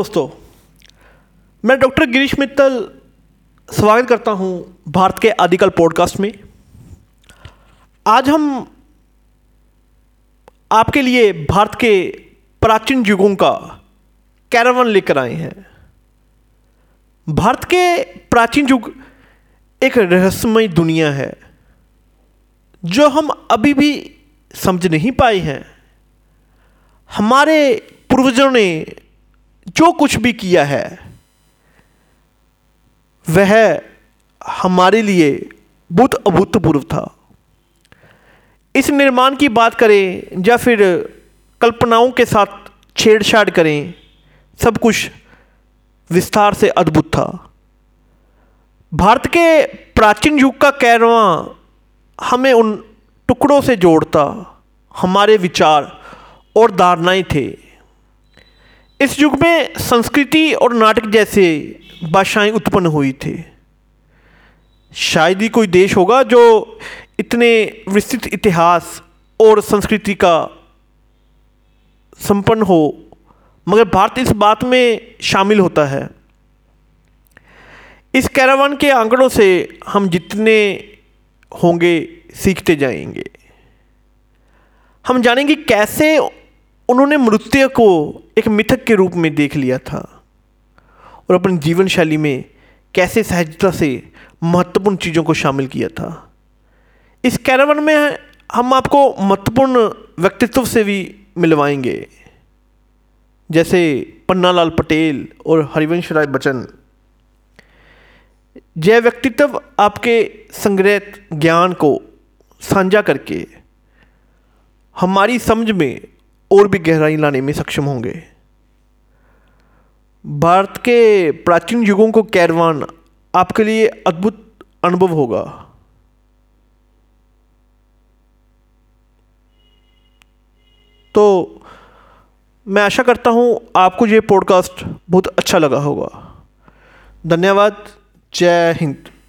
दोस्तों, मैं डॉक्टर गिरीश मित्तल स्वागत करता हूँ भारत के आदिकल पॉडकास्ट में। आज हम आपके लिए भारत के प्राचीन युगों का कैरावन लेकर आए हैं। भारत के प्राचीन युग एक रहस्यमय दुनिया है, जो हम अभी भी समझ नहीं पाए हैं। हमारे पूर्वजों ने जो कुछ भी किया है, वह हमारे लिए बहुत अभूतपूर्व था। इस निर्माण की बात करें या फिर कल्पनाओं के साथ छेड़छाड़ करें, सब कुछ विस्तार से अद्भुत था। भारत के प्राचीन युग का कैरवा हमें उन टुकड़ों से जोड़ता, हमारे विचार और धारणाएँ थे। इस युग में संस्कृति और नाटक जैसे भाषाएँ उत्पन्न हुई थी। शायद ही कोई देश होगा जो इतने विस्तृत इतिहास और संस्कृति का संपन्न हो, मगर भारत इस बात में शामिल होता है। इस कैरावान के आंकड़ों से हम जितने होंगे, सीखते जाएँगे। हम जानेंगे कैसे उन्होंने नृत्य को एक मिथक के रूप में देख लिया था। और अपनी जीवन शैली में कैसे सहजता से महत्वपूर्ण चीज़ों को शामिल किया था। इस कैरावन में हम आपको महत्वपूर्ण व्यक्तित्व से भी मिलवाएँगे। जैसे पन्नालाल पटेल और हरिवंश राय बच्चन। यह व्यक्तित्व आपके संग्रहित ज्ञान को साझा करके, हमारी समझ में और भी गहराई लाने में सक्षम होंगे। भारत के प्राचीन युगों को कैरवान आपके लिए अद्भुत अनुभव होगा। तो मैं आशा करता हूँ आपको ये पॉडकास्ट बहुत अच्छा लगा होगा। धन्यवाद। जय हिंद।